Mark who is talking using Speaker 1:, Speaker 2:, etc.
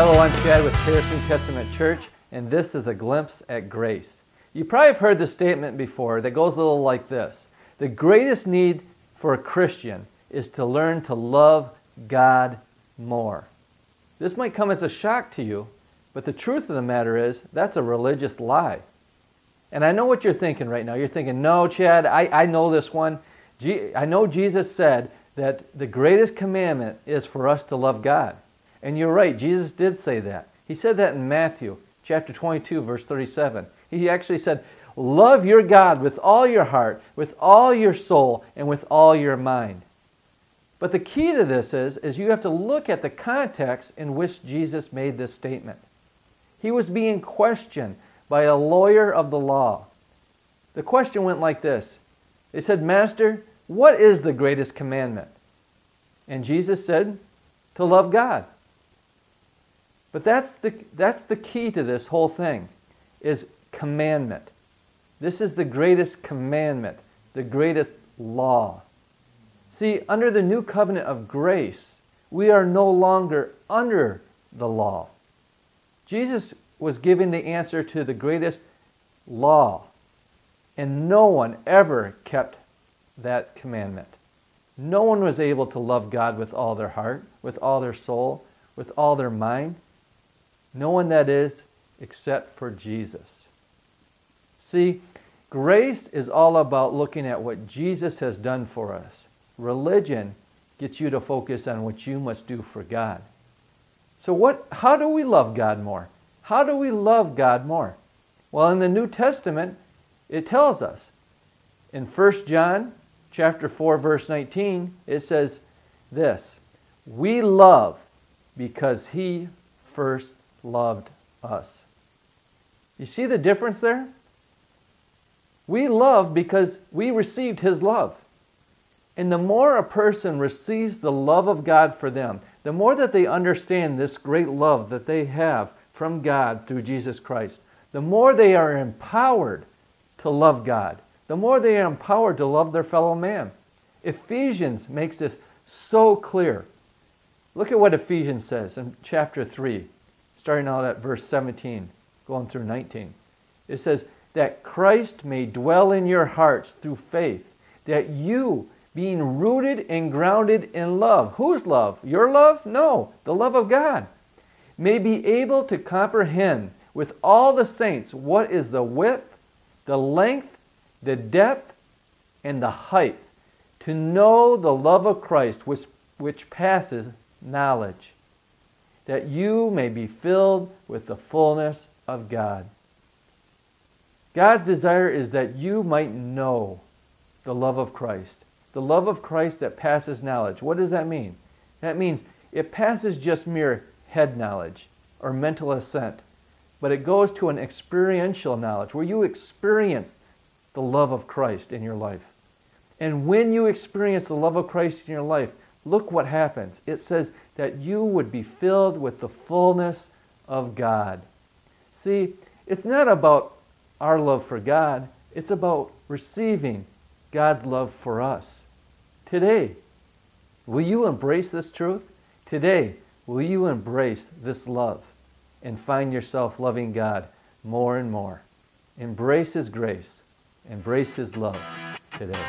Speaker 1: Hello, I'm Chad with Paris New Testament Church, and this is a glimpse at grace. You probably have heard the statement before that goes a little like this The greatest need for a Christian is to learn to love God more. This might come as a shock to you, but the truth of the matter is that's a religious lie. And I know what you're thinking right now. You're thinking, no, Chad, I, I know this one. I know Jesus said that the greatest commandment is for us to love God. And you're right, Jesus did say that. He said that in Matthew chapter 22, verse 37. He actually said, Love your God with all your heart, with all your soul, and with all your mind. But the key to this is, is you have to look at the context in which Jesus made this statement. He was being questioned by a lawyer of the law. The question went like this They said, Master, what is the greatest commandment? And Jesus said, To love God. But that's the, that's the key to this whole thing, is commandment. This is the greatest commandment, the greatest law. See, under the new covenant of grace, we are no longer under the law. Jesus was giving the answer to the greatest law, and no one ever kept that commandment. No one was able to love God with all their heart, with all their soul, with all their mind. No one that is, except for Jesus. See, grace is all about looking at what Jesus has done for us. Religion gets you to focus on what you must do for God. So what how do we love God more? How do we love God more? Well, in the New Testament, it tells us. In 1 John chapter 4 verse 19, it says this, "We love because he first loved us." You see the difference there? We love because we received his love. And the more a person receives the love of God for them, the more that they understand this great love that they have from God through Jesus Christ, the more they are empowered to love God, the more they are empowered to love their fellow man. Ephesians makes this so clear. Look at what Ephesians says in chapter 3, starting out at verse 17, going through 19. It says, That Christ may dwell in your hearts through faith, that you, being rooted and grounded in love, whose love? Your love? No, the love of God may be able to comprehend with all the saints what is the width, the length, the depth, and the height, to know the love of Christ which, which passes knowledge, that you may be filled with the fullness of God. God's desire is that you might know the love of Christ, the love of Christ that passes knowledge. What does that mean? That means it passes just mere head knowledge or mental assent, but it goes to an experiential knowledge where you experience the love of Christ in your life. And when you experience the love of Christ in your life, look what happens. It says that you would be filled with the fullness of God. See, it's not about our love for God, it's about receiving God's love for us. Today, will you embrace this truth? Today, Will you embrace this love and find yourself loving God more and more? Embrace His grace, embrace His love today.